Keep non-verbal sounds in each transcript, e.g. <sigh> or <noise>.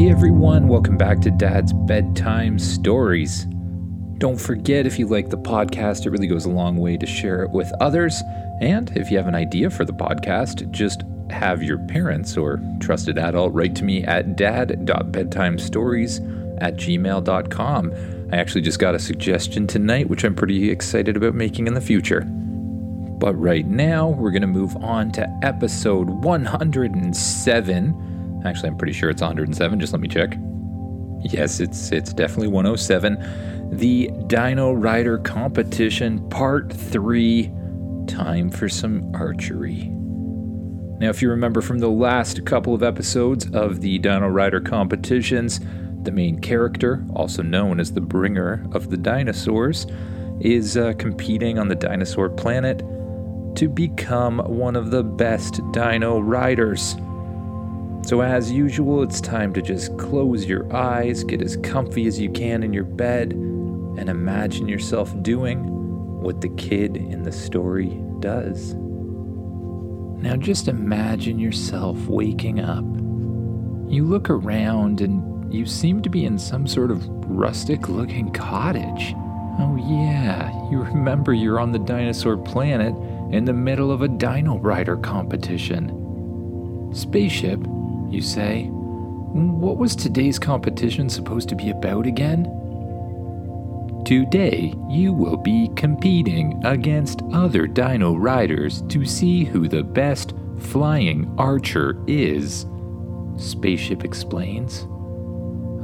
Hey everyone, welcome back to Dad's Bedtime Stories. Don't forget if you like the podcast, it really goes a long way to share it with others. And if you have an idea for the podcast, just have your parents or trusted adult write to me at dad.bedtimestories at gmail.com. I actually just got a suggestion tonight, which I'm pretty excited about making in the future. But right now, we're going to move on to episode 107 Actually, I'm pretty sure it's 107. Just let me check. Yes, it's it's definitely 107. The Dino Rider competition part 3. Time for some archery. Now, if you remember from the last couple of episodes of the Dino Rider competitions, the main character, also known as the bringer of the dinosaurs, is uh, competing on the dinosaur planet to become one of the best dino riders. So, as usual, it's time to just close your eyes, get as comfy as you can in your bed, and imagine yourself doing what the kid in the story does. Now, just imagine yourself waking up. You look around and you seem to be in some sort of rustic looking cottage. Oh, yeah, you remember you're on the dinosaur planet in the middle of a dino rider competition. Spaceship you say. What was today's competition supposed to be about again? Today, you will be competing against other dino riders to see who the best flying archer is. Spaceship explains.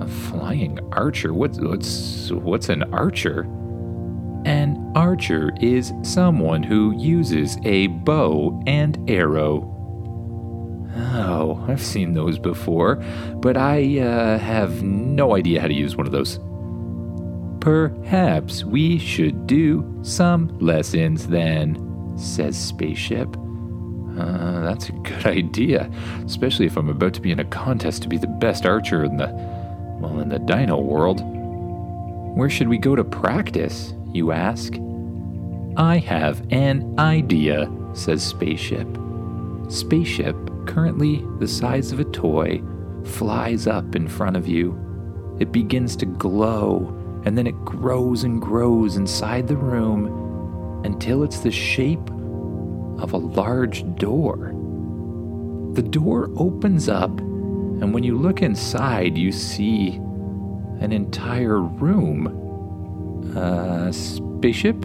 A flying archer? What's, what's, what's an archer? An archer is someone who uses a bow and arrow Oh, I've seen those before, but I uh, have no idea how to use one of those. Perhaps we should do some lessons then, says Spaceship. Uh, that's a good <laughs> idea, especially if I'm about to be in a contest to be the best archer in the, well, in the dino world. Where should we go to practice, you ask? I have an idea, says Spaceship. Spaceship currently the size of a toy, flies up in front of you. It begins to glow, and then it grows and grows inside the room until it's the shape of a large door. The door opens up, and when you look inside, you see an entire room. Uh, spaceship?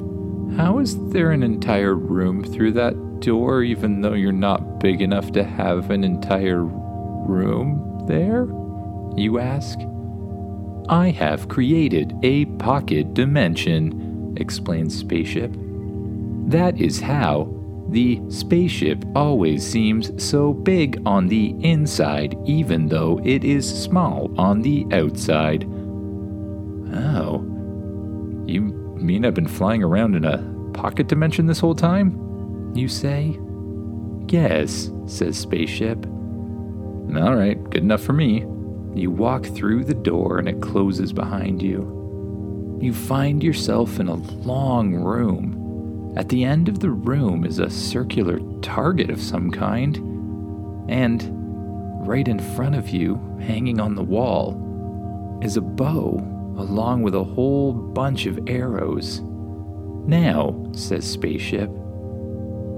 How is there an entire room through that door even though you're not big enough to have an entire room there? You ask. I have created a pocket dimension, explains Spaceship. That is how the spaceship always seems so big on the inside, even though it is small on the outside. Oh. You mean I've been flying around in a pocket dimension this whole time? you say? Yes, says Spaceship. All right, good enough for me. You walk through the door and it closes behind you. You find yourself in a long room. At the end of the room is a circular target of some kind. And right in front of you, hanging on the wall, is a bow along with a whole bunch of arrows. Now, says Spaceship,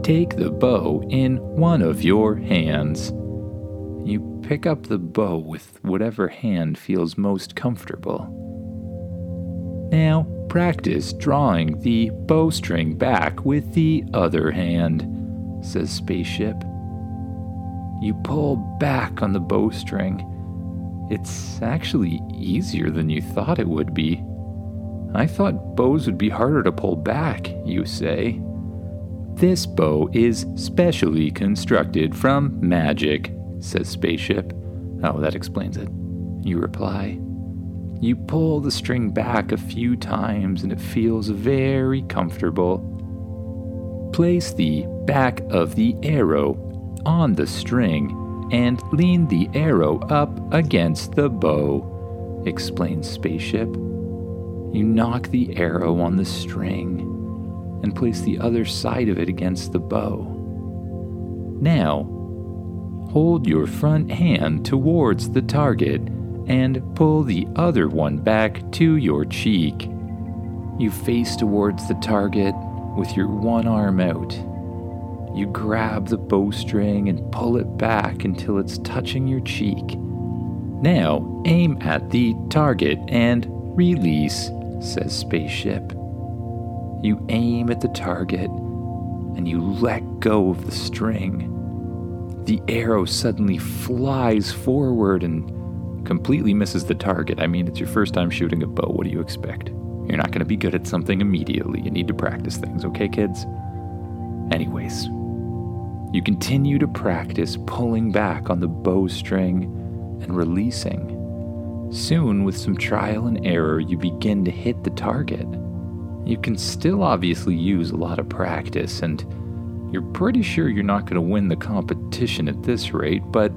Take the bow in one of your hands. You pick up the bow with whatever hand feels most comfortable. Now, practice drawing the bowstring back with the other hand, says Spaceship. You pull back on the bowstring. It's actually easier than you thought it would be. I thought bows would be harder to pull back, you say. This bow is specially constructed from magic, says Spaceship. Oh, that explains it. You reply. You pull the string back a few times and it feels very comfortable. Place the back of the arrow on the string and lean the arrow up against the bow, explains Spaceship. You nock the arrow on the string and place the other side of it against the bow. Now, hold your front hand towards the target and pull the other one back to your cheek. You face towards the target with your one arm out. You grab the bowstring and pull it back until it's touching your cheek. Now aim at the target and release, says Spaceship. You aim at the target and you let go of the string. The arrow suddenly flies forward and completely misses the target. I mean, it's your first time shooting a bow. What do you expect? You're not going to be good at something immediately. You need to practice things, okay, kids? Anyways, you continue to practice pulling back on the bowstring and releasing. Soon, with some trial and error, you begin to hit the target. You can still obviously use a lot of practice, and you're pretty sure you're not going to win the competition at this rate, but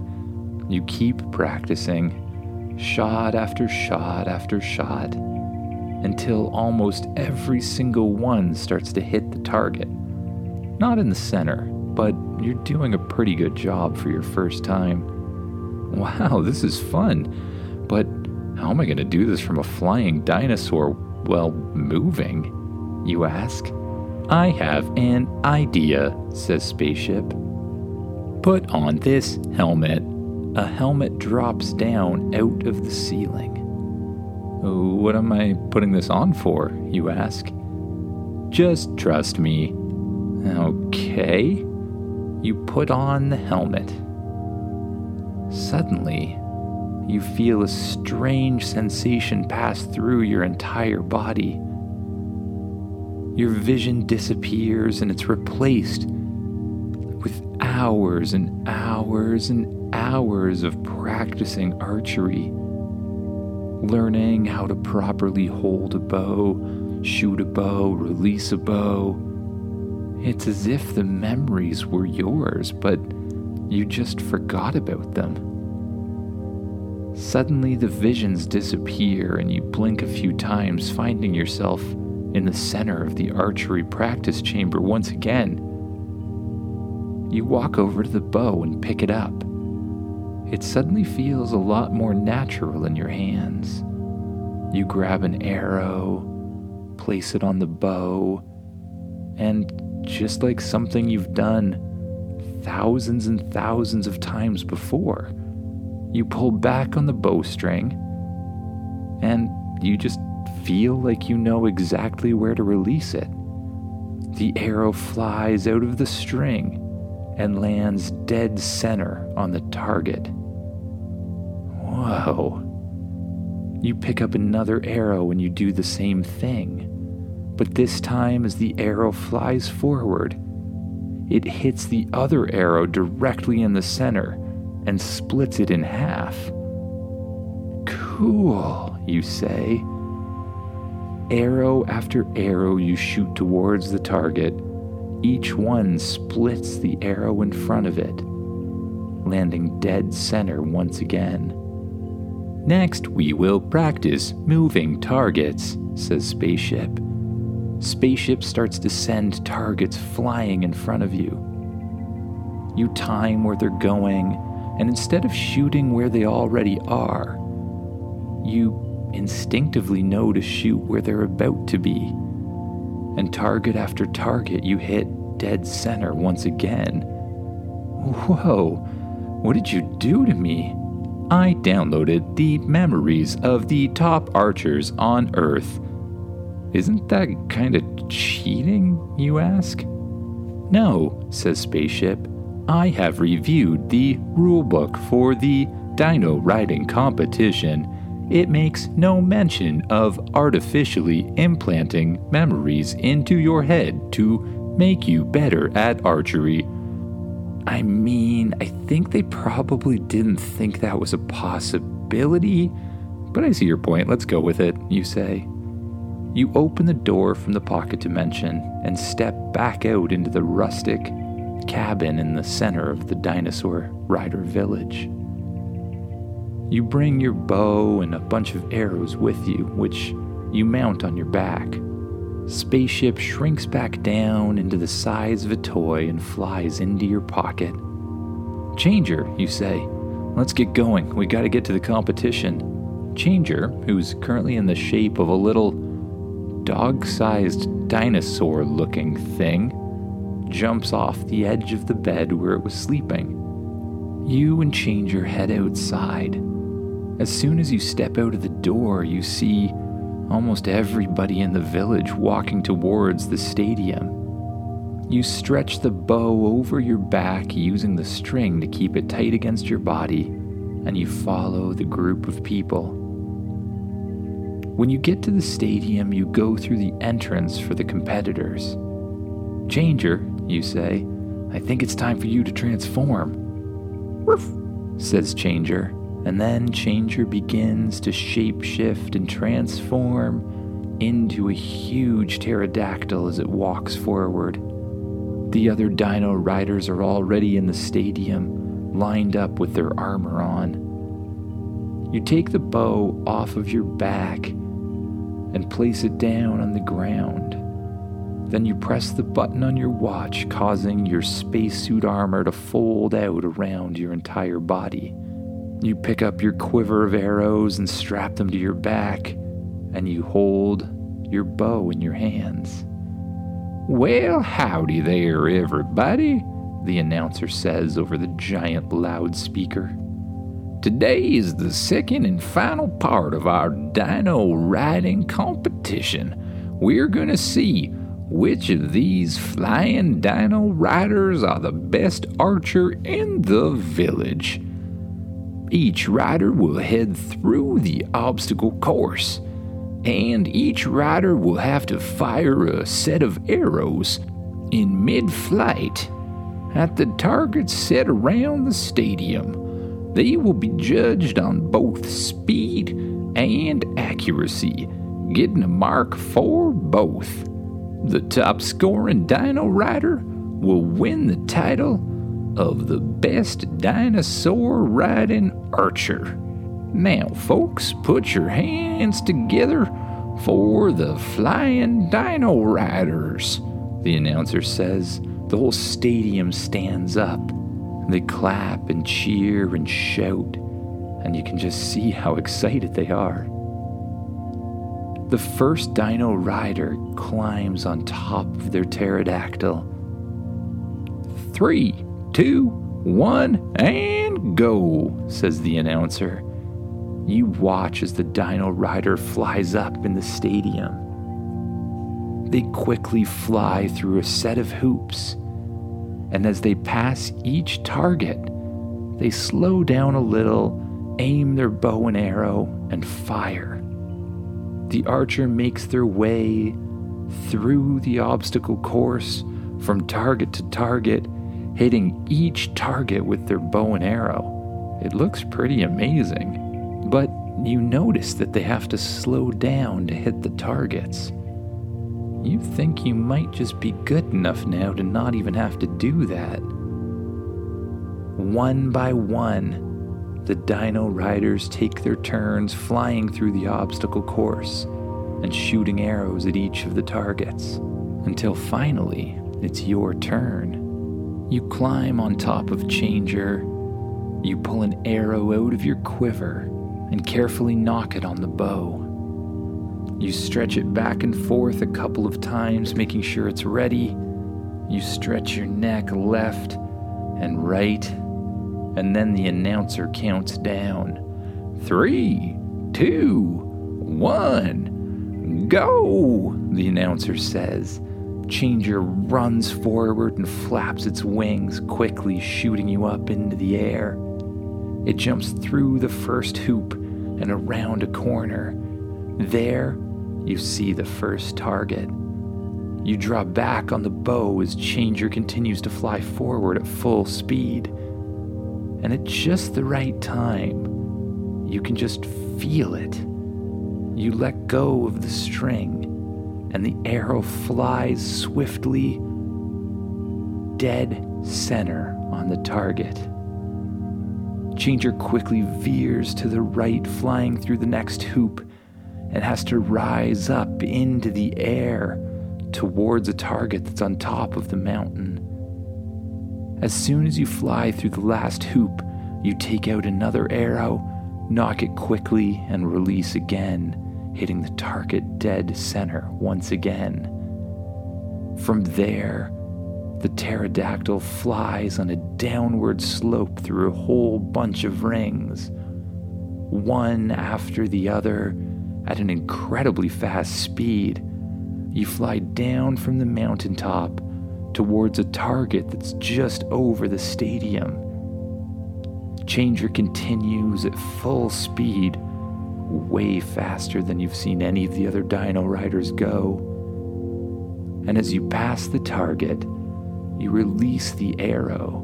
you keep practicing, shot after shot after shot, until almost every single one starts to hit the target. Not in the center, but you're doing a pretty good job for your first time. Wow, <laughs> this is fun, but how am I going to do this from a flying dinosaur, while moving? You ask. I have an idea, says Spaceship. Put on this helmet. A helmet drops down out of the ceiling. What am I putting this on for? You ask. Just trust me. Okay. You put on the helmet. Suddenly, you feel a strange sensation pass through your entire body. Your vision disappears and it's replaced with hours and hours and hours of practicing archery, learning how to properly hold a bow, shoot a bow, release a bow. It's as if the memories were yours, but you just forgot about them. Suddenly, the visions disappear, and you blink a few times, finding yourself in the center of the archery practice chamber once again. You walk over to the bow and pick it up. It suddenly feels a lot more natural in your hands. You grab an arrow, place it on the bow, and just like something you've done thousands and thousands of times before, you pull back on the bowstring and you just feel like you know exactly where to release it. The arrow flies out of the string and lands dead center on the target. Whoa. You pick up another arrow and you do the same thing. But this time, as the arrow flies forward, it hits the other arrow directly in the center and splits it in half. Cool, you say Arrow after arrow you shoot towards the target, each one splits the arrow in front of it, landing dead center once again. Next, we will practice moving targets, says Spaceship. Spaceship starts to send targets flying in front of you. You time where they're going, and instead of shooting where they already are, you instinctively know to shoot where they're about to be. And target after target, you hit dead center once again. Whoa, what did you do to me? I downloaded the memories of the top archers on Earth. Isn't that kind of cheating, you ask? No, says Spaceship. I have reviewed the rulebook for the dino riding competition it makes no mention of artificially implanting memories into your head to make you better at archery. I mean, I think they probably didn't think that was a possibility, but I see your point. Let's go with it, you say. You open the door from the pocket dimension and step back out into the rustic cabin in the center of the dinosaur rider village. You bring your bow and a bunch of arrows with you, which you mount on your back. Spaceship shrinks back down into the size of a toy and flies into your pocket. Changer, you say. Let's get going. We gotta get to the competition. Changer, who's currently in the shape of a little dog sized dinosaur looking thing, jumps off the edge of the bed where it was sleeping. You and Changer head outside. As soon as you step out of the door, you see almost everybody in the village walking towards the stadium. You stretch the bow over your back using the string to keep it tight against your body, and you follow the group of people. When you get to the stadium, you go through the entrance for the competitors. Changer, you say, I think it's time for you to transform. Woof, says Changer, and then Changer begins to shapeshift and transform into a huge pterodactyl as it walks forward. The other dino riders are already in the stadium, lined up with their armor on. You take the bow off of your back and place it down on the ground. Then you press the button on your watch, causing your spacesuit armor to fold out around your entire body. You pick up your quiver of arrows and strap them to your back, and you hold your bow in your hands. Well, howdy there, everybody, the announcer says over the giant loudspeaker. Today is the second and final part of our dino riding competition. We're going to see which of these flying dino riders are the best archer in the village. Each rider will head through the obstacle course and each rider will have to fire a set of arrows in mid flight at the targets set around the stadium. They will be judged on both speed and accuracy, getting a mark for both. The top scoring dino rider will win the title of the best dinosaur riding archer. Now, folks, put your hands together for the Flying Dino Riders, the announcer says. The whole stadium stands up. They clap and cheer and shout, and you can just see how excited they are. The first dino rider climbs on top of their pterodactyl. Three, two, one, and go, says the announcer. You watch as the Dino Rider flies up in the stadium. They quickly fly through a set of hoops, and as they pass each target, they slow down a little, aim their bow and arrow, and fire. The archer makes their way through the obstacle course from target to target, hitting each target with their bow and arrow. It looks pretty amazing. But you notice that they have to slow down to hit the targets. You think you might just be good enough now to not even have to do that. One by one, the dino riders take their turns flying through the obstacle course and shooting arrows at each of the targets until finally it's your turn. You climb on top of Changer, you pull an arrow out of your quiver and carefully nock it on the bow. You stretch it back and forth a couple of times, making sure it's ready. You stretch your neck left and right, and then the announcer counts down. Three, two, one, go, the announcer says. Changer runs forward and flaps its wings, quickly shooting you up into the air. It jumps through the first hoop and around a corner. There, you see the first target. You draw back on the bow as Changer continues to fly forward at full speed. And at just the right time, you can just feel it. You let go of the string, and the arrow flies swiftly, dead center on the target. Changer quickly veers to the right, flying through the next hoop, and has to rise up into the air towards a target that's on top of the mountain. As soon as you fly through the last hoop, you take out another arrow Nock it quickly and release again, hitting the target dead center once again. From there, the pterodactyl flies on a downward slope through a whole bunch of rings, one after the other at an incredibly fast speed. You fly down from the mountaintop towards a target that's just over the stadium. Changer continues at full speed, way faster than you've seen any of the other dino riders go. And as you pass the target, you release the arrow,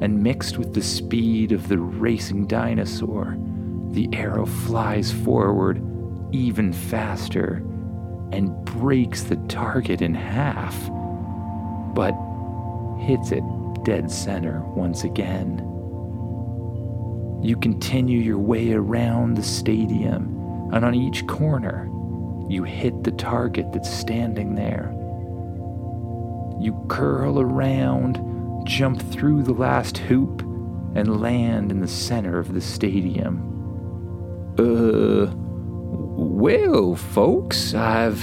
and mixed with the speed of the racing dinosaur, the arrow flies forward even faster and breaks the target in half, but hits it dead center once again. You continue your way around the stadium, and on each corner, you hit the target that's standing there. You curl around, jump through the last hoop, and land in the center of the stadium. Uh, well, folks, I've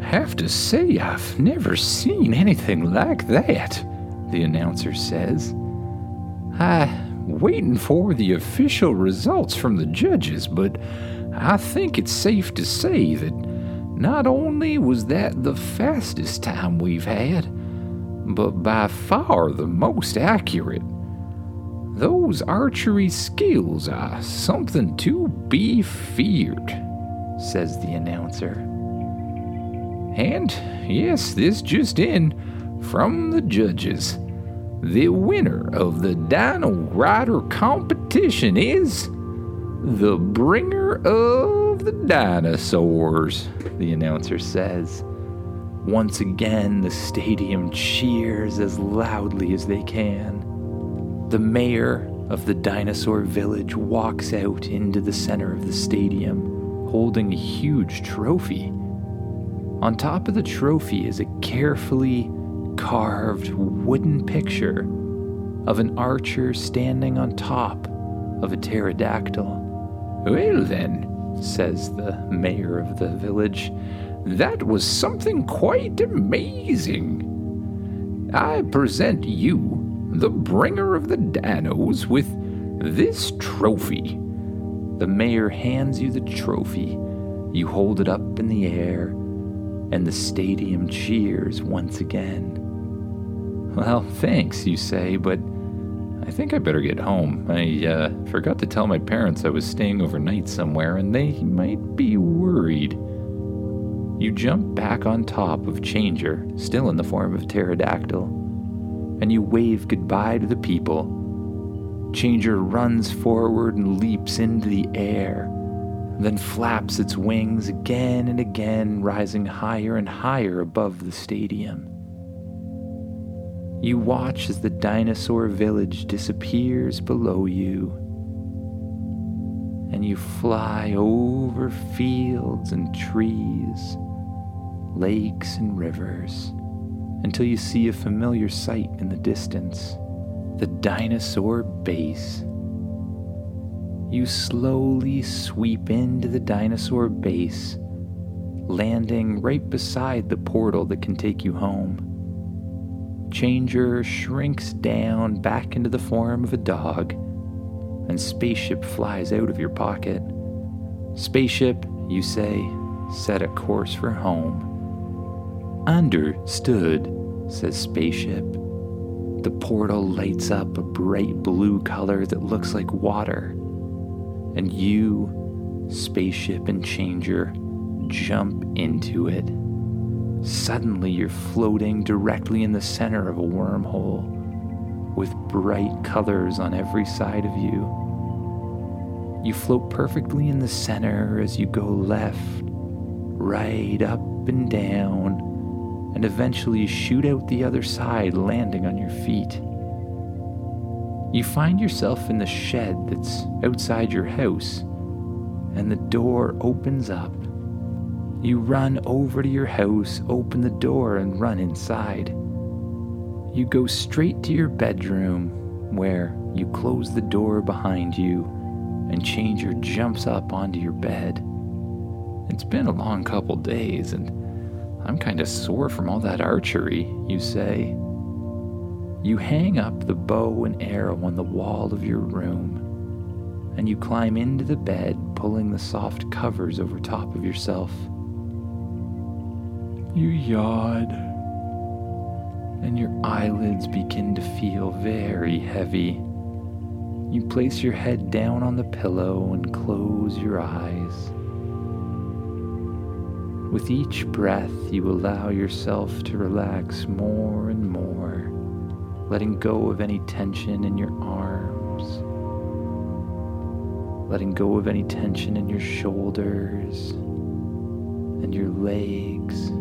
have to say I've never seen anything like that, the announcer says. I'm waiting for the official results from the judges, but I think it's safe to say that not only was that the fastest time we've had, but by far the most accurate. Those archery skills are something to be feared, says the announcer. And yes, this just in from the judges. The winner of the Dino Rider competition is the bringer of the dinosaurs, the announcer says. Once again, the stadium cheers as loudly as they can. The mayor of the dinosaur village walks out into the center of the stadium holding a huge trophy. On top of the trophy is a carefully carved wooden picture of an archer standing on top of a pterodactyl. Well, then, says the mayor of the village, that was something quite amazing. I present you the bringer of the Dinos, with this trophy. The mayor hands you the trophy. You hold it up in the air, and the stadium cheers once again. Well, thanks, you say, but I think I better get home. I uh, forgot to tell my parents I was staying overnight somewhere, and they might be worried. You jump back on top of Changer, still in the form of pterodactyl and you wave goodbye to the people. Changer runs forward and leaps into the air, then flaps its wings again and again, rising higher and higher above the stadium. You watch as the dinosaur village disappears below you, and you fly over fields and trees, lakes and rivers until you see a familiar sight in the distance the dinosaur base. You slowly sweep into the dinosaur base, landing right beside the portal that can take you home. Changer shrinks down back into the form of a dog, and Spaceship flies out of your pocket. Spaceship, you say, set a course for home. Understood, says Spaceship. The portal lights up a bright blue color that looks like water. And you, Spaceship and Changer, jump into it. Suddenly, you're floating directly in the center of a wormhole with bright colors on every side of you. You float perfectly in the center as you go left, right, up, and down and eventually you shoot out the other side, landing on your feet. You find yourself in the shed that's outside your house, and the door opens up. You run over to your house, open the door, and run inside. You go straight to your bedroom, where you close the door behind you and change. Changer jumps up onto your bed. It's been a long couple days, and I'm kind of sore from all that archery, you say. You hang up the bow and arrow on the wall of your room, and you climb into the bed, pulling the soft covers over top of yourself. You yawn, and your eyelids begin to feel very heavy. You place your head down on the pillow and close your eyes. With each breath, you allow yourself to relax more and more, letting go of any tension in your arms, letting go of any tension in your shoulders and your legs.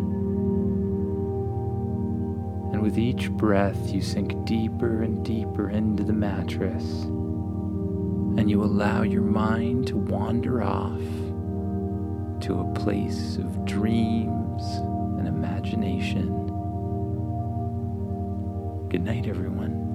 With each breath, you sink deeper and deeper into the mattress, and you allow your mind to wander off to a place of dreams and imagination. Good night, everyone.